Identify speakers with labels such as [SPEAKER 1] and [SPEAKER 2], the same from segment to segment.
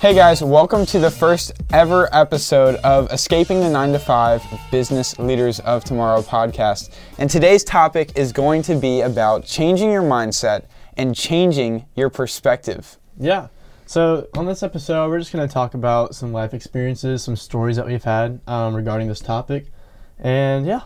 [SPEAKER 1] Hey guys, welcome to the first ever episode of Escaping the 9 to 5 Business Leaders of Tomorrow podcast. And today's topic is going to be about changing your mindset and changing your perspective.
[SPEAKER 2] Yeah. So on this episode, we're just going to talk about some life experiences, some stories that we've had um, regarding this topic, and yeah.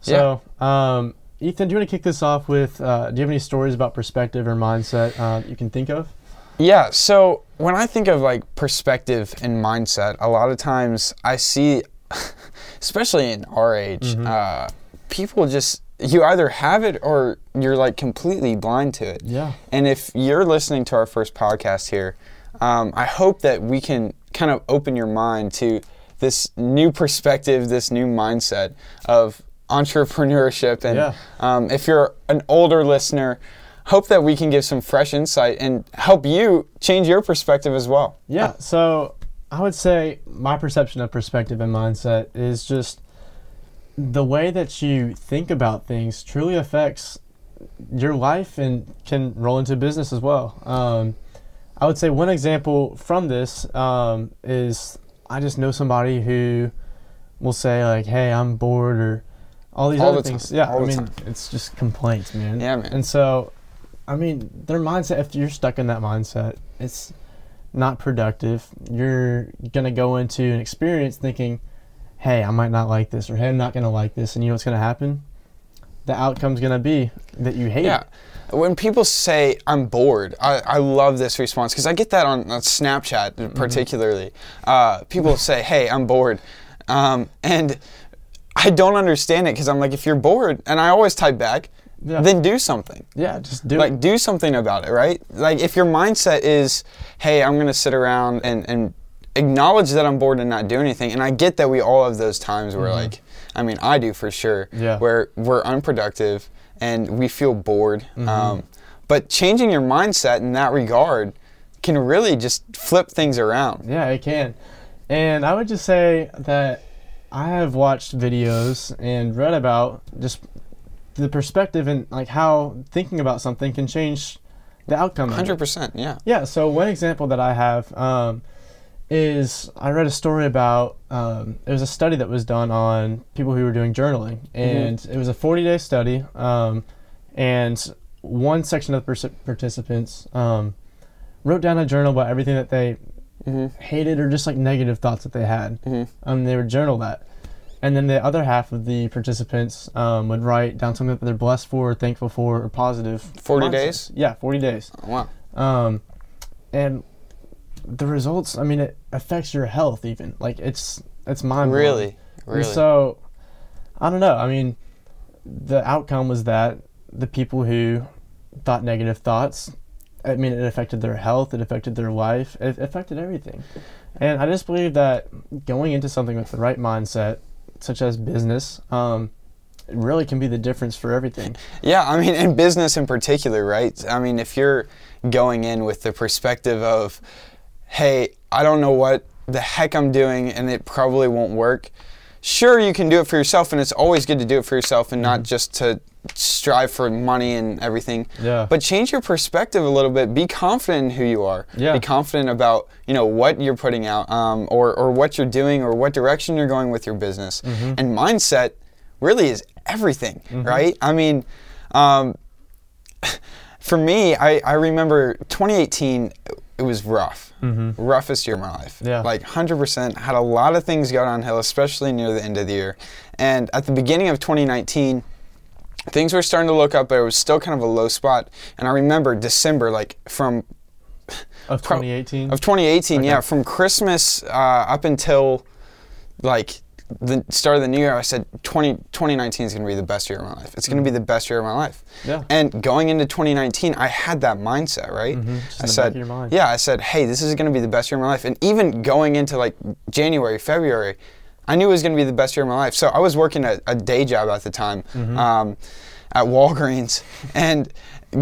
[SPEAKER 2] So, um, Ethan, do you want to kick this off with? Uh, do you have any stories about perspective or mindset uh, you can think of?
[SPEAKER 1] Yeah, so when I think of like perspective and mindset, a lot of times I see, especially in our age, uh, people just, you either have it or you're like completely blind to it.
[SPEAKER 2] Yeah.
[SPEAKER 1] And if you're listening to our first podcast here, um, I hope that we can kind of open your mind to this new perspective, this new mindset of entrepreneurship. And
[SPEAKER 2] Yeah.
[SPEAKER 1] um, if you're an older listener, hope that we can give some fresh insight and help you change your perspective as well.
[SPEAKER 2] Yeah. So I would say my perception of perspective and mindset is just the way that you think about things truly affects your life and can roll into business as well. Um, I would say one example from this um, is I just know somebody who will say like, "Hey, I'm bored," or all these
[SPEAKER 1] All
[SPEAKER 2] other
[SPEAKER 1] the
[SPEAKER 2] things.
[SPEAKER 1] time.
[SPEAKER 2] Yeah,
[SPEAKER 1] All
[SPEAKER 2] I mean,
[SPEAKER 1] time.
[SPEAKER 2] it's just complaints, man.
[SPEAKER 1] Yeah, man.
[SPEAKER 2] And so, I mean, their mindset. If you're stuck in that mindset, it's not productive. You're gonna go into an experience thinking, "Hey, I might not like this," or "Hey, I'm not gonna like this," and you know what's gonna happen? The outcome's gonna be that you hate
[SPEAKER 1] Yeah.
[SPEAKER 2] it.
[SPEAKER 1] When people say I'm bored, I, I love this response because I get that on, on Snapchat
[SPEAKER 2] Mm-hmm.
[SPEAKER 1] particularly. Uh, people say, "Hey, I'm bored," um, and I don't understand it because I'm like, if you're bored, and I always type back,
[SPEAKER 2] Yeah.
[SPEAKER 1] then do something.
[SPEAKER 2] Yeah, just do
[SPEAKER 1] Like
[SPEAKER 2] it.
[SPEAKER 1] do something about it, right? Like if your mindset is, "Hey, I'm gonna sit around and and acknowledge that I'm bored and not do anything," and I get that we all have those times where like, I mean, I do for sure,
[SPEAKER 2] Mm-hmm. Yeah.
[SPEAKER 1] where we're unproductive and we feel bored.
[SPEAKER 2] Mm-hmm.
[SPEAKER 1] Um, but changing your mindset in that regard can really just flip things around.
[SPEAKER 2] Yeah, it can. And I would just say that I have watched videos and read about just the perspective and like how thinking about something can change the outcome.
[SPEAKER 1] Hundred percent, yeah.
[SPEAKER 2] Yeah. So one example that I have um, is I read a story about um, it was a study that was done on people who were doing journaling, and it was a 40 day study, um, and one section of the participants um, wrote down a journal about everything that they hated or just like negative thoughts that they had. Um, they would journal that. And then the other half of the participants um, would write down something that they're blessed for, thankful for, or positive.
[SPEAKER 1] 40
[SPEAKER 2] mindsets.
[SPEAKER 1] days?
[SPEAKER 2] Yeah, 40 days.
[SPEAKER 1] Wow.
[SPEAKER 2] Um, and the results, I mean, it affects your health even. Like it's it's mind
[SPEAKER 1] Really, really.
[SPEAKER 2] So I don't know. I mean, the outcome was that the people who thought negative thoughts, I mean, it affected their health, it affected their life, it affected everything. And I just believe that going into something with the right mindset, such as business, um, it really can be the difference for everything.
[SPEAKER 1] Yeah, I mean, in business in particular, right? I mean, if you're going in with the perspective of, hey, I don't know what the heck I'm doing and it probably won't work, sure, you can do it for yourself, and it's always good to do it for yourself and not just to strive for money and everything.
[SPEAKER 2] Yeah.
[SPEAKER 1] But change your perspective a little bit. Be confident in who you are.
[SPEAKER 2] Yeah.
[SPEAKER 1] Be confident about you know what you're putting out, um, or or what you're doing, or what direction you're going with your business. And mindset really is everything, right? I mean. Um, for me, I, I remember 2018, it was rough. Roughest year of my life.
[SPEAKER 2] Yeah.
[SPEAKER 1] Like 100%. Had a lot of things go downhill, especially near the end of the year. And at the beginning of 2019, things were starting to look up, but it was still kind of a low spot. And I remember December, like from
[SPEAKER 2] Of
[SPEAKER 1] Pro-
[SPEAKER 2] 2018.
[SPEAKER 1] of 2018, yeah, from Christmas uh, up until like the start of the new year, I said 20, 2019 is going to be the best year of my life. It's going to be the best year of my life.
[SPEAKER 2] Mm-hmm. Yeah.
[SPEAKER 1] And going into 2019, I had that mindset, right?
[SPEAKER 2] the
[SPEAKER 1] I said,
[SPEAKER 2] of your mind.
[SPEAKER 1] yeah, I said, hey, this is going to be the best year of my life. And even going into like January, February, I knew it was going to be the best year of my life. So I was working a, a day job at the time
[SPEAKER 2] Mm-hmm.
[SPEAKER 1] um, at Walgreens. And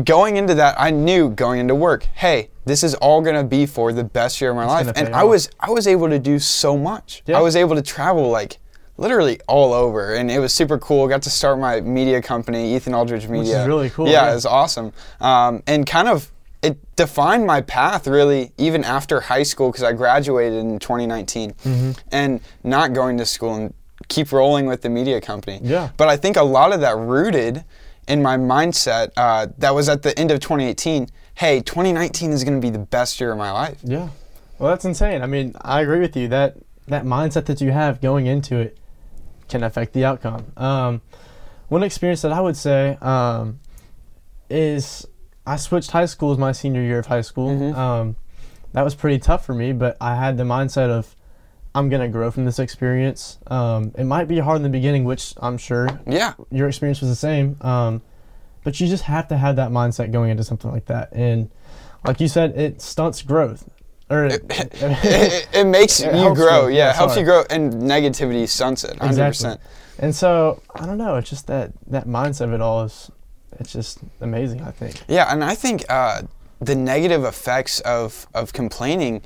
[SPEAKER 1] going into that, I knew going into work, hey, this is all going to be for the best year of my life. And I
[SPEAKER 2] off.
[SPEAKER 1] was I was able to do so much.
[SPEAKER 2] Yeah.
[SPEAKER 1] I was able to travel like literally all over and it was super cool got to start my media company ethan aldridge media
[SPEAKER 2] is really cool,
[SPEAKER 1] yeah,
[SPEAKER 2] yeah.
[SPEAKER 1] it was awesome um, and kind of it defined my path really even after high school because I graduated in 2019
[SPEAKER 2] Mm-hmm.
[SPEAKER 1] and not going to school and keep rolling with the media company.
[SPEAKER 2] Yeah.
[SPEAKER 1] But I think a lot of that rooted in my mindset uh, that was at the end of 2018. Hey, 2019 is going to be the best year of my life.
[SPEAKER 2] Yeah. Well, that's insane. I mean, I agree with you that that mindset that you have going into it can affect the outcome. Um, one experience that I would say um, is I switched high schools my senior year of high school.
[SPEAKER 1] Mhm.
[SPEAKER 2] Um, that was pretty tough for me, but I had the mindset of I'm gonna grow from this experience. Um, it might be hard in the beginning, which I'm sure
[SPEAKER 1] Yeah.
[SPEAKER 2] your experience was the same. Um, but you just have to have that mindset going into something like that. And like you said, it stunts growth. Or
[SPEAKER 1] it, it, it makes
[SPEAKER 2] It
[SPEAKER 1] you grow. Yeah, it helps
[SPEAKER 2] sorry.
[SPEAKER 1] you grow, and negativity stunts it. 100%.
[SPEAKER 2] Exactly. and so I don't know. It's just that that mindset of it all is it's just amazing. I think.
[SPEAKER 1] Yeah, and I think uh, the negative effects of, of complaining,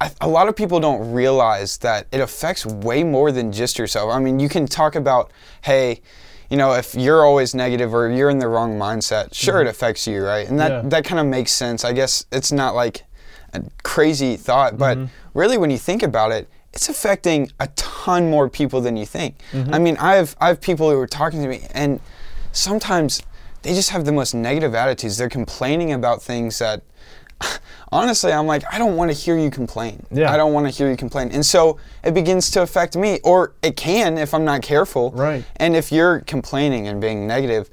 [SPEAKER 1] I, a lot of people don't realize that it affects way more than just yourself. I mean, you can talk about, hey, you know, if you're always negative or you're in the wrong mindset, sure, it affects you, right? And that,
[SPEAKER 2] Mm-hmm. Yeah.
[SPEAKER 1] that kind of makes sense. I guess it's not like a crazy thought, but
[SPEAKER 2] Mm-hmm.
[SPEAKER 1] really, when you think about it, it's affecting a ton more people than you think.
[SPEAKER 2] Mm-hmm.
[SPEAKER 1] I mean, I have I have people who are talking to me, and sometimes they just have the most negative attitudes. They're complaining about things that, honestly, I'm like, I don't want to hear you complain.
[SPEAKER 2] Yeah.
[SPEAKER 1] I don't want to hear you complain, and so it begins to affect me, or it can if I'm not careful.
[SPEAKER 2] Right.
[SPEAKER 1] And if you're complaining and being negative,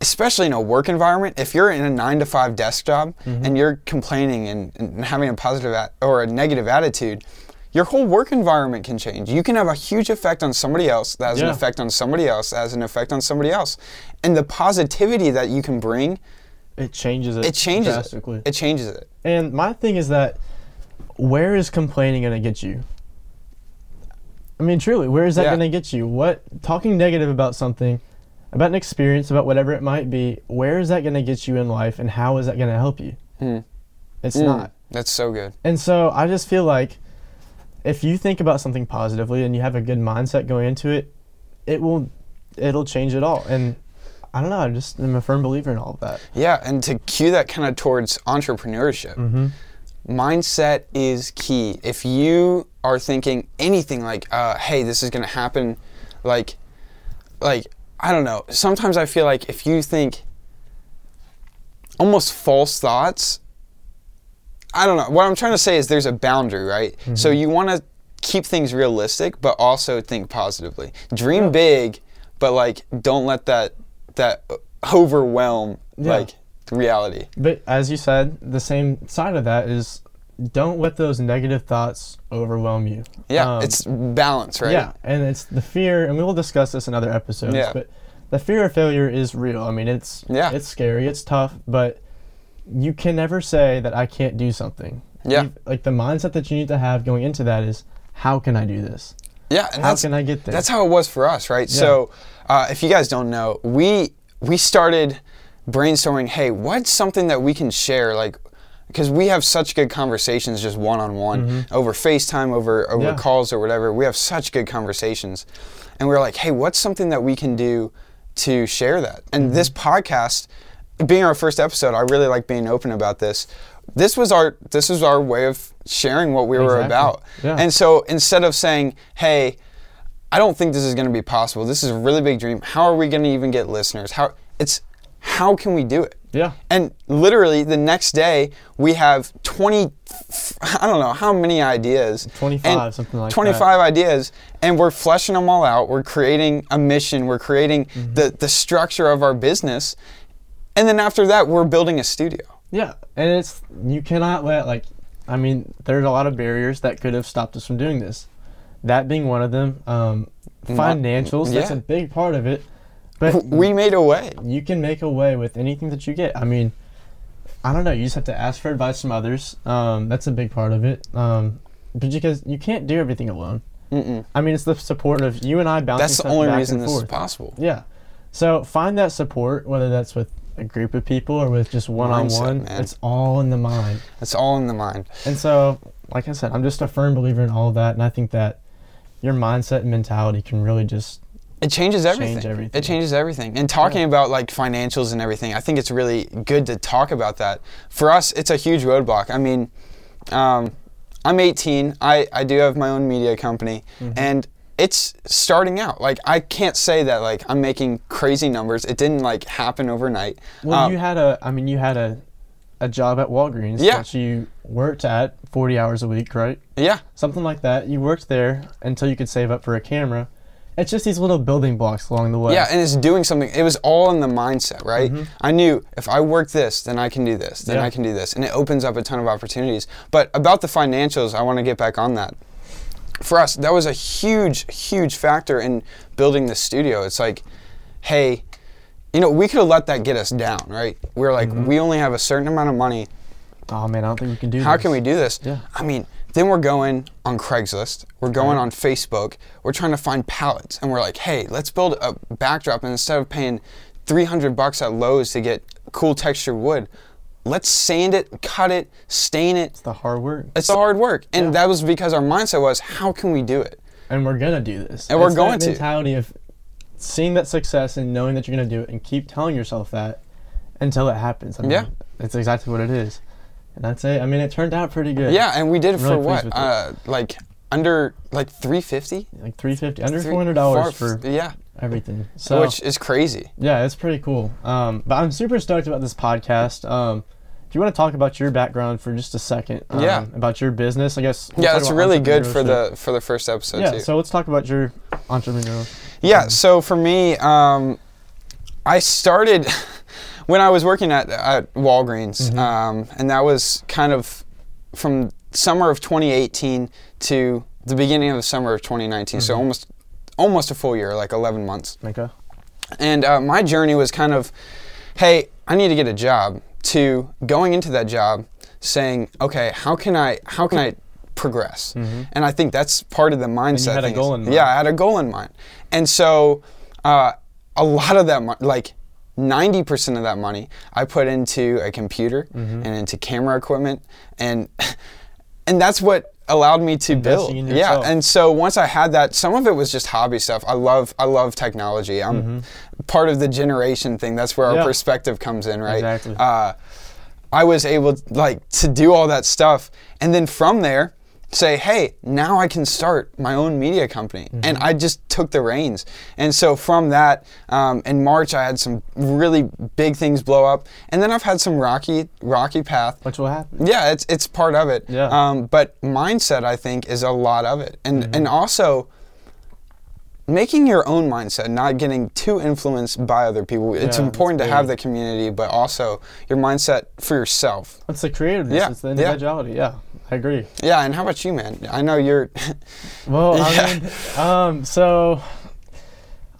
[SPEAKER 1] especially in a work environment, if you're in a nine to five desk job
[SPEAKER 2] Mm-hmm.
[SPEAKER 1] and you're complaining and, and having a positive at, or a negative attitude, your whole work environment can change. You can have a huge effect on somebody else that has an effect on somebody else that has an effect on somebody else. And the positivity that you can bring,
[SPEAKER 2] It changes it.
[SPEAKER 1] it changes
[SPEAKER 2] drastically.
[SPEAKER 1] it. It changes it.
[SPEAKER 2] And my thing is that where is complaining going to get you? I mean, truly, where is that
[SPEAKER 1] Yeah.
[SPEAKER 2] going to get you? What talking negative about something, about an experience, about whatever it might be, where is that going to get you in life and how is that going to help you?
[SPEAKER 1] Hmm.
[SPEAKER 2] It's
[SPEAKER 1] Mm,
[SPEAKER 2] not.
[SPEAKER 1] That's so good.
[SPEAKER 2] And so I just feel like if you think about something positively and you have a good mindset going into it, it will it'll change it all. And I don't know, I just am a firm believer in all of that.
[SPEAKER 1] Yeah, and to cue that kind of towards entrepreneurship.
[SPEAKER 2] Mm-hmm.
[SPEAKER 1] mindset is key. If you are thinking anything like, uh, "Hey, this is gonna happen," like, like I don't know. Sometimes I feel like if you think almost false thoughts, I don't know. What I'm trying to say is there's a boundary, right? So you want to keep things realistic, but also think positively. Dream
[SPEAKER 2] Yeah.
[SPEAKER 1] big, but like don't let that that overwhelm
[SPEAKER 2] Yeah.
[SPEAKER 1] like reality.
[SPEAKER 2] But as you said, the same side of that is don't let those negative thoughts overwhelm you.
[SPEAKER 1] Yeah,
[SPEAKER 2] Um,
[SPEAKER 1] it's balance, right?
[SPEAKER 2] Yeah, and it's the fear, and we will discuss this in other episodes.
[SPEAKER 1] Yeah.
[SPEAKER 2] But the fear of failure is real. I mean, it's
[SPEAKER 1] Yeah.
[SPEAKER 2] it's scary, it's tough, but you can never say that I can't do something.
[SPEAKER 1] Yeah.
[SPEAKER 2] You- like the mindset that you need to have going into that is, how can I do this?
[SPEAKER 1] Yeah, and
[SPEAKER 2] How
[SPEAKER 1] that's
[SPEAKER 2] can I get there?
[SPEAKER 1] that's how it was for us, right?
[SPEAKER 2] Yeah.
[SPEAKER 1] So, uh, if you guys don't know, we we started brainstorming. Hey, what's something that we can share? Like, because we have such good conversations, just one on one over FaceTime, over over.
[SPEAKER 2] Yeah.
[SPEAKER 1] calls or whatever. We have such good conversations, and we are like, hey, what's something that we can do to share that? And
[SPEAKER 2] Mm-hmm.
[SPEAKER 1] this podcast, being our first episode, I really like being open about this. This was our this was our way of sharing what we were about.
[SPEAKER 2] Yeah.
[SPEAKER 1] And so instead of saying, "Hey, I don't think this is going to be possible. This is a really big dream. How are we going to even get listeners? How it's how can we do it?"
[SPEAKER 2] Yeah.
[SPEAKER 1] And literally the next day we have 20 I don't know how many ideas.
[SPEAKER 2] 25,
[SPEAKER 1] and
[SPEAKER 2] something like that.
[SPEAKER 1] 25 ideas and we're fleshing them all out. We're creating a mission, we're creating
[SPEAKER 2] Mm-hmm.
[SPEAKER 1] the the structure of our business. And then after that we're building a studio.
[SPEAKER 2] Yeah, and it's you cannot let like, I mean, there's a lot of barriers that could have stopped us from doing this. That being one of them. Um, financials, that's
[SPEAKER 1] yeah.
[SPEAKER 2] a big part of it. But
[SPEAKER 1] We made a way.
[SPEAKER 2] you can make a way with anything that you get. I mean, I don't know. You just have to ask for advice from others. Um, that's a big part of it. Um, but because you can't do everything alone.
[SPEAKER 1] Mm-mm.
[SPEAKER 2] I mean, it's the support of you and I bouncing
[SPEAKER 1] That's the only reason this is possible.
[SPEAKER 2] Yeah. So find that support, whether that's with a group of people or with just one on one. It's all in the mind.
[SPEAKER 1] It's all in the mind.
[SPEAKER 2] And so, like I said, I'm just a firm believer in all of that, and I think that your mindset and mentality can really just
[SPEAKER 1] It changes everything.
[SPEAKER 2] Change everything.
[SPEAKER 1] It changes everything. And talking about like financials and everything, I think it's really good to talk about that. For us, it's a huge roadblock. I mean, um, I'm 18. I, I do have my own media company,
[SPEAKER 2] Mm-hmm.
[SPEAKER 1] and it's starting out. Like I can't say that like I'm making crazy numbers. It didn't like happen overnight.
[SPEAKER 2] Well,
[SPEAKER 1] Um,
[SPEAKER 2] you had a, I mean, you had a, a job at Walgreens
[SPEAKER 1] Yeah.
[SPEAKER 2] that you worked at 40 hours a week, right?
[SPEAKER 1] yeah,
[SPEAKER 2] Something like that. You worked there until you could save up for a camera. It's just these little building blocks along the way.
[SPEAKER 1] yeah, and it's doing something. It was all in the mindset, right? I knew if I work this, then I can do this, then
[SPEAKER 2] Mm-hmm. Yeah.
[SPEAKER 1] I can do this, and it opens up a ton of opportunities. But about the financials, I want to get back on that. For us, that was a huge, huge factor in building the studio. It's like, hey, you know, we could have let that get us down, right? We are like,
[SPEAKER 2] Mm-hmm.
[SPEAKER 1] we only have a certain amount of money.
[SPEAKER 2] Oh man, I don't think we can do this.
[SPEAKER 1] How
[SPEAKER 2] this.
[SPEAKER 1] can we do this?
[SPEAKER 2] Yeah.
[SPEAKER 1] I mean, then we're going on Craigslist. We're going on Facebook. We're trying to find pallets, and we're like, hey, let's build a backdrop, and instead of paying 300 bucks at Lowe's to get cool textured wood, let's sand it, cut it, stain it.
[SPEAKER 2] It's the hard work.
[SPEAKER 1] It's the hard work, and
[SPEAKER 2] Yeah.
[SPEAKER 1] that was because our mindset was, how can we do it?
[SPEAKER 2] and we're gonna do this.
[SPEAKER 1] And we're
[SPEAKER 2] It's that
[SPEAKER 1] going to.
[SPEAKER 2] The mentality of seeing that success and knowing that you're gonna do it, and keep telling yourself that until it happens. I mean,
[SPEAKER 1] Yeah.
[SPEAKER 2] it's exactly what it is, and that's it. I mean, it turned out pretty good.
[SPEAKER 1] Yeah, and we did it for what? Uh, like under like 350.
[SPEAKER 2] like three fifty, under four hundred dollars for
[SPEAKER 1] yeah,
[SPEAKER 2] everything. So
[SPEAKER 1] which is crazy.
[SPEAKER 2] yeah, it's pretty cool. Um, but I'm super stoked about this podcast. Um, you want to talk about your background for just a second, um,
[SPEAKER 1] Yeah.
[SPEAKER 2] about your business, I guess. we'll
[SPEAKER 1] Yeah, that's really good for the for the first episode
[SPEAKER 2] Yeah,
[SPEAKER 1] too.
[SPEAKER 2] so let's talk about your entrepreneurial.
[SPEAKER 1] Yeah, so for me, um, I started when I was working at, at Walgreens,
[SPEAKER 2] Mm-hmm.
[SPEAKER 1] um, and that was kind of from summer of 2018 to the beginning of the summer of 2019.
[SPEAKER 2] Mm-hmm.
[SPEAKER 1] So almost almost a full year, like 11 months.
[SPEAKER 2] Okay.
[SPEAKER 1] And uh, my journey was kind of, hey, I need to get a job. To going into that job, saying, okay, how can I how can I progress? And I think that's part of the mindset.
[SPEAKER 2] had a goal in mind.
[SPEAKER 1] Yeah, I had a goal in mind, and so uh, a lot of that, mo- like. 90% of that money I put into a computer
[SPEAKER 2] Mm-hmm.
[SPEAKER 1] and into camera equipment and and that's what allowed me to build. Yeah, and so once I had that, some of it was just hobby stuff. I love I love technology. I'm part of the generation thing. That's where our
[SPEAKER 2] Mm-hmm. Yeah.
[SPEAKER 1] perspective comes in, right?
[SPEAKER 2] Exactly.
[SPEAKER 1] Uh, I was able like to do all that stuff, and then from there say, hey, now I can start my own media company,
[SPEAKER 2] Mm-hmm.
[SPEAKER 1] and I just took the reins. And so from that, um, in March, I had some really big things blow up, and then I've had some rocky rocky path.
[SPEAKER 2] Which will happen.
[SPEAKER 1] Yeah, it's it's part of it.
[SPEAKER 2] Yeah.
[SPEAKER 1] Um, but mindset, I think, is a lot of it, and
[SPEAKER 2] Mm-hmm.
[SPEAKER 1] and also making your own mindset, not getting too influenced by other people. it's
[SPEAKER 2] Yeah,
[SPEAKER 1] important to have the community, but also your mindset for yourself.
[SPEAKER 2] It's the creativeness.
[SPEAKER 1] Yeah,
[SPEAKER 2] It's the
[SPEAKER 1] yeah.
[SPEAKER 2] individuality. Yeah. I agree.
[SPEAKER 1] Yeah, and how about you, man? I know you're.
[SPEAKER 2] Well,
[SPEAKER 1] Yeah.
[SPEAKER 2] I mean, um, so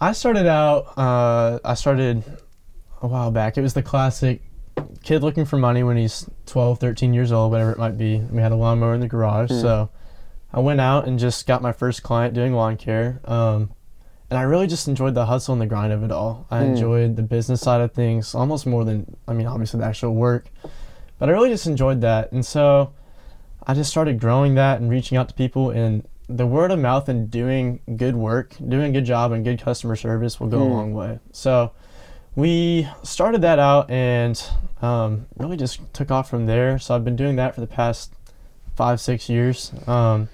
[SPEAKER 2] I started out. Uh, I started a while back. It was the classic kid looking for money when he's 12, 13 years old, whatever it might be. We had a lawnmower in the garage,
[SPEAKER 1] Hmm.
[SPEAKER 2] so I went out and just got my first client doing lawn care. Um, and I really just enjoyed the hustle and the grind of it all. I
[SPEAKER 1] Hmm.
[SPEAKER 2] enjoyed the business side of things almost more than, I mean, obviously the actual work. But I really just enjoyed that. And so I just started growing that and reaching out to people. And the word of mouth and doing good work, doing a good job and good customer service will go a
[SPEAKER 1] Hmm.
[SPEAKER 2] long way. So we started that out and um, really just took off from there. So I've been doing that for the past five, six years. Um,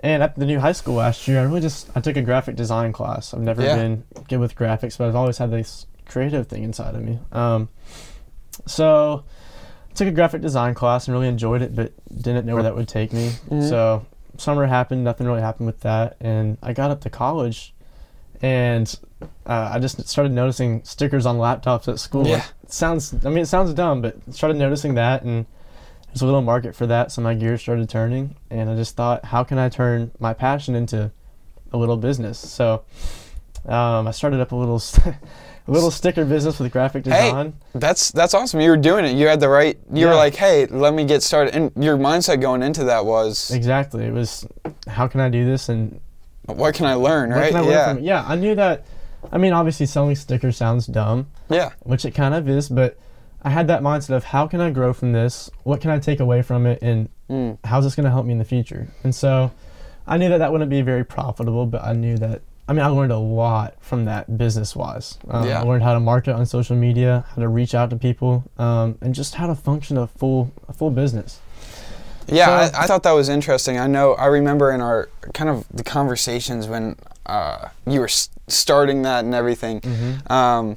[SPEAKER 2] and at the new high school last year, I really just I took a graphic design class. I've never
[SPEAKER 1] Yeah.
[SPEAKER 2] been good with graphics, but I've always had this creative thing inside of me. Um, so took a graphic design class and really enjoyed it, but didn't know where that would take me.
[SPEAKER 1] Mhm.
[SPEAKER 2] So summer happened, nothing really happened with that, and I got up to college, and uh, I just started noticing stickers on laptops at school.
[SPEAKER 1] Yeah.
[SPEAKER 2] Sounds, I mean, it sounds dumb, but started noticing that, and there's a little market for that, so my gears started turning, and I just thought, how can I turn my passion into a little business? So um, I started up a little. A little sticker business with graphic
[SPEAKER 1] Hey,
[SPEAKER 2] design.
[SPEAKER 1] that's that's awesome. You were doing it. You had the right. You were like, hey, let me get started. And your mindset going into that was,
[SPEAKER 2] Exactly. It was, how can I do this and
[SPEAKER 1] what can I learn, right?
[SPEAKER 2] I learn
[SPEAKER 1] yeah.
[SPEAKER 2] from? Yeah, I knew that. I mean, obviously, selling stickers sounds dumb,
[SPEAKER 1] Yeah.
[SPEAKER 2] which it kind of is, but I had that mindset of how can I grow from this? What can I take away from it? And
[SPEAKER 1] Mm.
[SPEAKER 2] how's this going to help me in the future? And so I knew that that wouldn't be very profitable, but I knew that I mean, I learned a lot from that business wise. Um,
[SPEAKER 1] Yeah.
[SPEAKER 2] I learned how to market on social media, how to reach out to people, um, and just how to function a full a full business.
[SPEAKER 1] Yeah,
[SPEAKER 2] So-
[SPEAKER 1] I, I thought that was interesting. I know. I remember in our kind of the conversations when uh, you were s- starting that and everything.
[SPEAKER 2] Mm-hmm.
[SPEAKER 1] Um,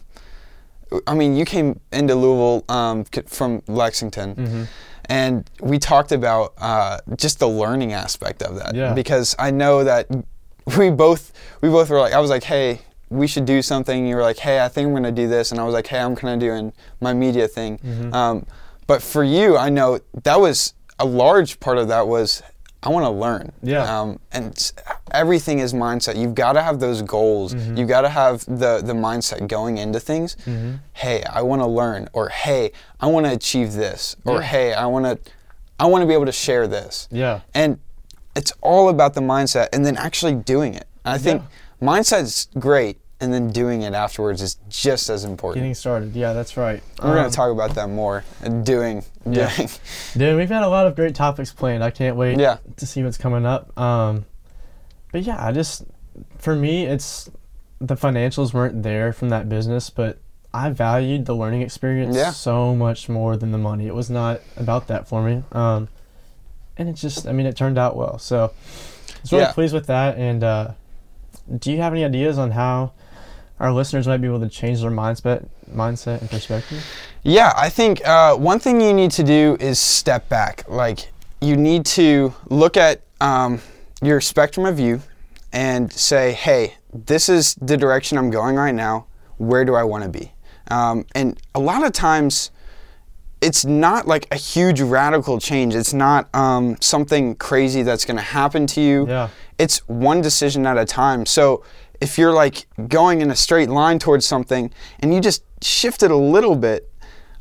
[SPEAKER 1] I mean, you came into Louisville um, from Lexington,
[SPEAKER 2] Mm-hmm.
[SPEAKER 1] and we talked about uh, just the learning aspect of that.
[SPEAKER 2] Yeah.
[SPEAKER 1] Because I know that we both we both were like, I was like, hey. We should do something. You were like, "Hey, I think I'm gonna do this," and I was like, "Hey, I'm kind of doing my media thing."
[SPEAKER 2] Mm-hmm.
[SPEAKER 1] Um, but for you, I know that was a large part of that was I want to learn.
[SPEAKER 2] Yeah.
[SPEAKER 1] Um, and everything is mindset. You've got to have those goals.
[SPEAKER 2] Mm-hmm.
[SPEAKER 1] You've got to have the the mindset going into things.
[SPEAKER 2] Mm-hmm.
[SPEAKER 1] Hey, I want to learn, or hey, I want to achieve this, or
[SPEAKER 2] Yeah.
[SPEAKER 1] hey, I want to, I want to be able to share this.
[SPEAKER 2] Yeah.
[SPEAKER 1] And it's all about the mindset, and then actually doing it. I think mindset's great, and then doing it afterwards is just as important.
[SPEAKER 2] Getting started. Yeah, that's right.
[SPEAKER 1] We're
[SPEAKER 2] Um,
[SPEAKER 1] gonna talk about that more. and Doing,
[SPEAKER 2] Yeah.
[SPEAKER 1] doing.
[SPEAKER 2] Dude, we've had a lot of great topics planned. I can't wait
[SPEAKER 1] Yeah.
[SPEAKER 2] to see what's coming up. Um, but yeah, I just for me, it's the financials weren't there from that business, but I valued the learning experience
[SPEAKER 1] Yeah.
[SPEAKER 2] so much more than the money. It was not about that for me. Um, and it just, I mean, it turned out well. So I was really
[SPEAKER 1] Yeah.
[SPEAKER 2] pleased with that. And uh, do you have any ideas on how our listeners might be able to change their mindset, mindset and perspective?
[SPEAKER 1] Yeah, I think uh, one thing you need to do is step back. Like, you need to look at um, your spectrum of view and say, hey, this is the direction I'm going right now. Where do I want to be? Um, and a lot of times, it's not like a huge radical change. It's not um, something crazy that's going to happen to you.
[SPEAKER 2] Yeah.
[SPEAKER 1] It's one decision at a time. So if you're like going in a straight line towards something and you just shift it a little bit,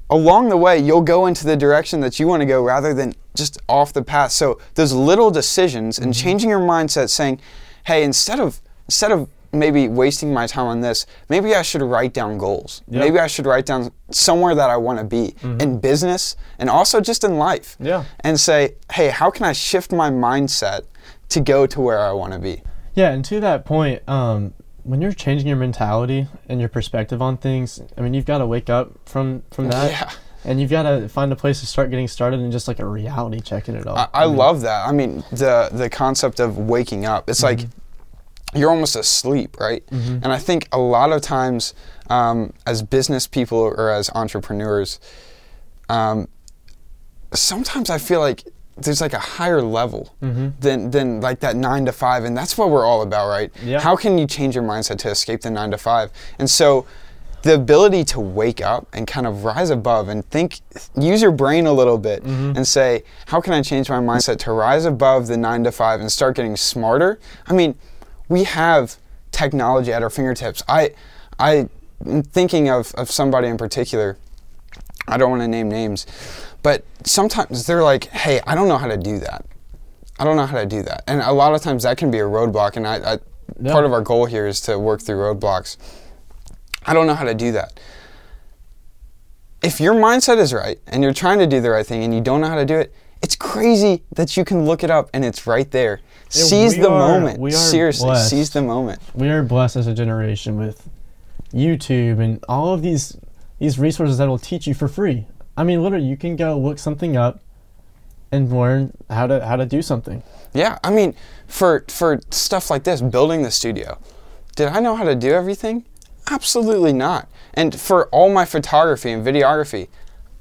[SPEAKER 1] along the way you'll go into the direction that you want to go rather than just off the path. So those little decisions and mm-hmm. changing your mindset saying, "Hey, instead of instead of maybe wasting my time on this, maybe I should write down goals.
[SPEAKER 2] Yeah.
[SPEAKER 1] Maybe I should write down somewhere that I want to be mm-hmm. in business and also just in life."
[SPEAKER 2] Yeah.
[SPEAKER 1] And say, "Hey, how can I shift my mindset to go to where I want to be?"
[SPEAKER 2] Yeah, and to that point, um, when you're changing your mentality and your perspective on things, I mean, you've got to wake up from from that,
[SPEAKER 1] Yeah.
[SPEAKER 2] and you've got to find a place to start getting started and just like a reality check in it all.
[SPEAKER 1] I, I love that. I mean, the the concept of waking up. It's like you're almost asleep, right? And I think a lot of times, um, as business people or as entrepreneurs, um, sometimes I feel like there's like a higher level mm-hmm. than than like that nine to five, and that's what we're all about, right?
[SPEAKER 2] Yeah.
[SPEAKER 1] How can you change your mindset to escape the nine to five? And so. The ability to wake up and kind of rise above and think, use your brain a little bit mm-hmm. and say, how can I change my mindset to rise above the nine to five and start getting smarter? I mean, we have technology at our fingertips. I, I am thinking of, of somebody in particular. I don't want to name names, but sometimes they're like, hey, I don't know how to do that. I don't know how to do that. And a lot of times that can be a roadblock. And I, I part of our goal here is to work through roadblocks. I don't know how to do that. If your mindset is right and you're trying to do the right thing and you don't know how to do it, it's crazy that you can look it up and it's right there. Seize the
[SPEAKER 2] are-
[SPEAKER 1] moment.
[SPEAKER 2] we are
[SPEAKER 1] Seriously,
[SPEAKER 2] blessed.
[SPEAKER 1] seize the moment.
[SPEAKER 2] we are blessed as a generation with YouTube and all of these these resources that will teach you for free. I mean, literally, you can go look something up and learn how to how to do something.
[SPEAKER 1] Yeah, I mean, for for stuff like this, building the studio, did I know how to do everything? Absolutely not. And for all my photography and videography,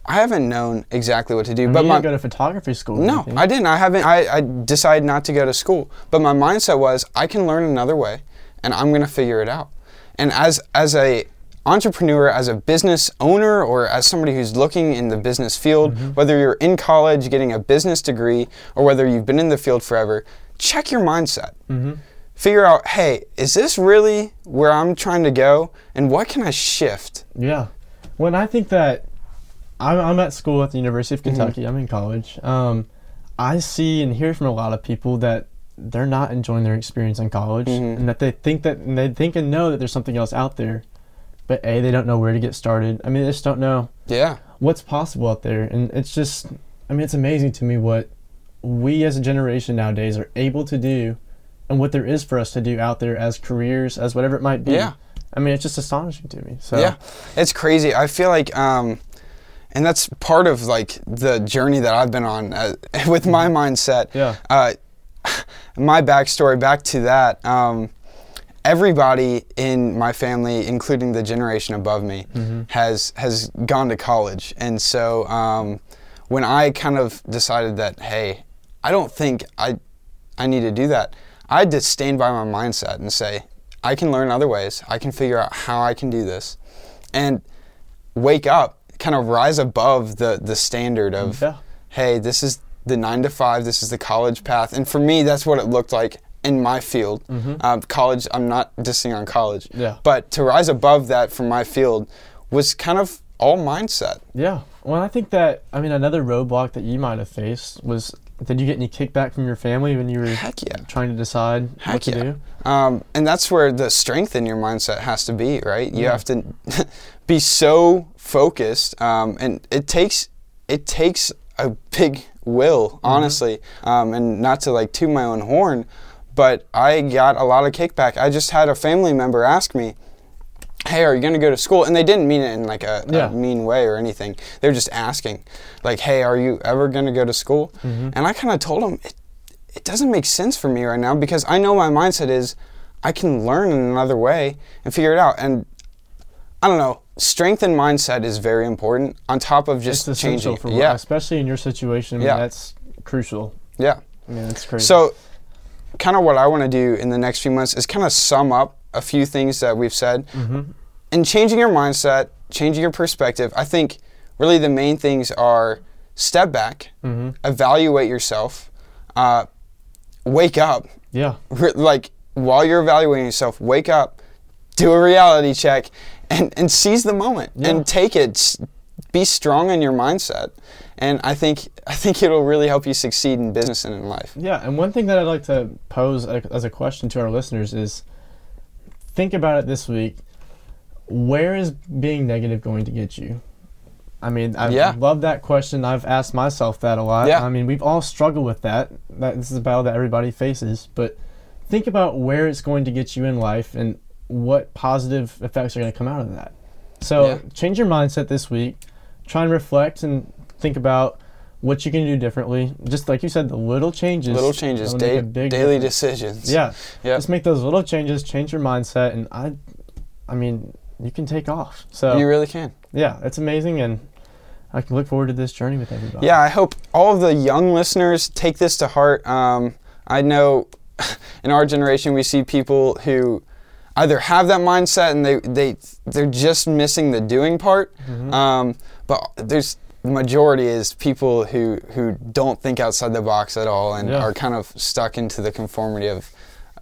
[SPEAKER 1] I haven't known exactly what to do.
[SPEAKER 2] I mean,
[SPEAKER 1] but
[SPEAKER 2] you
[SPEAKER 1] my
[SPEAKER 2] didn't go to photography school.
[SPEAKER 1] no. I didn't. I haven't. I, I decided not to go to school. But my mindset was I can learn another way, and I'm gonna figure it out. And as as a entrepreneur, as a business owner, or as somebody who's looking in the business field,
[SPEAKER 2] Mm-hmm.
[SPEAKER 1] whether you're in college getting a business degree or whether you've been in the field forever, check your mindset.
[SPEAKER 2] Mm-hmm.
[SPEAKER 1] Figure out, hey, is this really where I'm trying to go, and what can I shift?
[SPEAKER 2] Yeah. When I think that I'm, I'm at school at the University
[SPEAKER 1] Mm-hmm.
[SPEAKER 2] of Kentucky, I'm in college. Um, I see and hear from a lot of people that they're not enjoying their experience in college
[SPEAKER 1] Mm-hmm.
[SPEAKER 2] and that they think that and they think and know that there's something else out there. But A, they don't know where to get started. I mean, they just don't know
[SPEAKER 1] Yeah.
[SPEAKER 2] what's possible out there. And it's just, I mean, it's amazing to me what we as a generation nowadays are able to do and what there is for us to do out there as careers, as whatever it might be.
[SPEAKER 1] Yeah.
[SPEAKER 2] I mean, it's just astonishing to me. So
[SPEAKER 1] Yeah, it's crazy. I feel like, um, and that's part of like the journey that I've been on uh, with my mindset.
[SPEAKER 2] Yeah.
[SPEAKER 1] Uh, my backstory back to that. Um, everybody in my family, including the generation above me, has has gone to college, and so um, when I kind of decided that, hey, I don't think I I need to do that. I had to stand by my mindset and say, I can learn other ways. I can figure out how I can do this, and wake up, kind of rise above the the standard of,
[SPEAKER 2] Yeah.
[SPEAKER 1] hey, this is the nine to five. This is the college path, and for me, that's what it looked like in my field. Um, college. I'm not dissing on college.
[SPEAKER 2] Yeah.
[SPEAKER 1] But to rise above that from my field was kind of all mindset.
[SPEAKER 2] Yeah. Well, I think that I mean another roadblock that you might have faced was did you get any kickback from your family when you were
[SPEAKER 1] Heck yeah.
[SPEAKER 2] trying to decide
[SPEAKER 1] Heck
[SPEAKER 2] what to
[SPEAKER 1] yeah.
[SPEAKER 2] do?
[SPEAKER 1] Um, and that's where the strength in your mindset has to be, right? You have to be so focused, um, and it takes it takes a big will, honestly. Um, and not to like toot my own horn, but I got a lot of kickback. I just had a family member ask me, "Hey, are you going to go to school?" And they didn't mean it in like a, a mean way or anything. They were just asking, like, "Hey, are you ever going to go to school?" Mm-hmm. And I kind of told them, it, "It doesn't make sense for me right now because I know my mindset is I can learn in another way and figure it out." And I don't know, strength and mindset is very important on top of just changing. yeah,
[SPEAKER 2] especially in your situation. I mean,
[SPEAKER 1] Yeah.
[SPEAKER 2] that's crucial.
[SPEAKER 1] yeah.
[SPEAKER 2] I mean, that's crazy.
[SPEAKER 1] So, kind of what I want to do in the next few months is kind of sum up a few things that we've said.
[SPEAKER 2] Mm-hmm.
[SPEAKER 1] And changing your mindset, changing your perspective, I think really the main things are step back,
[SPEAKER 2] Mm-hmm.
[SPEAKER 1] evaluate yourself, uh, wake up.
[SPEAKER 2] yeah,
[SPEAKER 1] Re- like, while you're evaluating yourself, wake up, do a reality check, and, and seize the moment
[SPEAKER 2] Yeah.
[SPEAKER 1] and take it. Be strong in your mindset. And I think I think it'll really help you succeed in business and in life.
[SPEAKER 2] yeah. And one thing that I'd like to pose as a question to our listeners is, think about it this week. Where is being negative going to get you? I mean, I
[SPEAKER 1] Yeah.
[SPEAKER 2] love that question. I've asked myself that a lot.
[SPEAKER 1] Yeah.
[SPEAKER 2] I mean, we've all struggled with that. That this is a battle that everybody faces. But think about where it's going to get you in life and what positive effects are going to come out of that. So
[SPEAKER 1] Yeah.
[SPEAKER 2] change your mindset this week. Try and reflect and think about what you can do differently. Just like you said, the little changes.
[SPEAKER 1] Little changes, da- daily
[SPEAKER 2] difference.
[SPEAKER 1] decisions.
[SPEAKER 2] Yeah.
[SPEAKER 1] Yeah.
[SPEAKER 2] Just make those little changes, change your mindset, and I, I mean, you can take off. So
[SPEAKER 1] You really can.
[SPEAKER 2] yeah, it's amazing, and I can look forward to this journey with everybody.
[SPEAKER 1] Yeah, I hope all of the young listeners take this to heart. Um, I know in our generation we see people who either have that mindset and they they they're just missing the doing part. Um, but there's the majority is people who who don't think outside the box at all and
[SPEAKER 2] Yeah.
[SPEAKER 1] are kind of stuck into the conformity of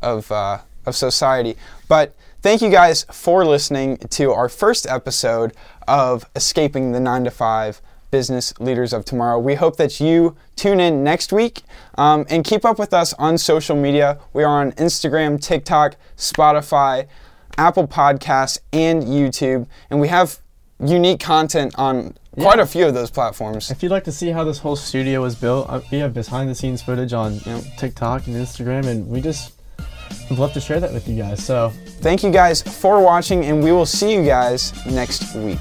[SPEAKER 1] of uh, of society. But thank you guys for listening to our first episode of Escaping the Nine to Five Business Leaders of Tomorrow. We hope that you tune in next week um, and keep up with us on social media. We are on Instagram, TikTok, Spotify, Apple Podcasts, and YouTube, and we have unique content on quite a few of those platforms.
[SPEAKER 2] If you'd like to see how this whole studio was built, uh, we have behind the scenes footage on you know, TikTok and Instagram, and we just would love to share that with you guys. So
[SPEAKER 1] Thank you guys for watching, and we will see you guys next week.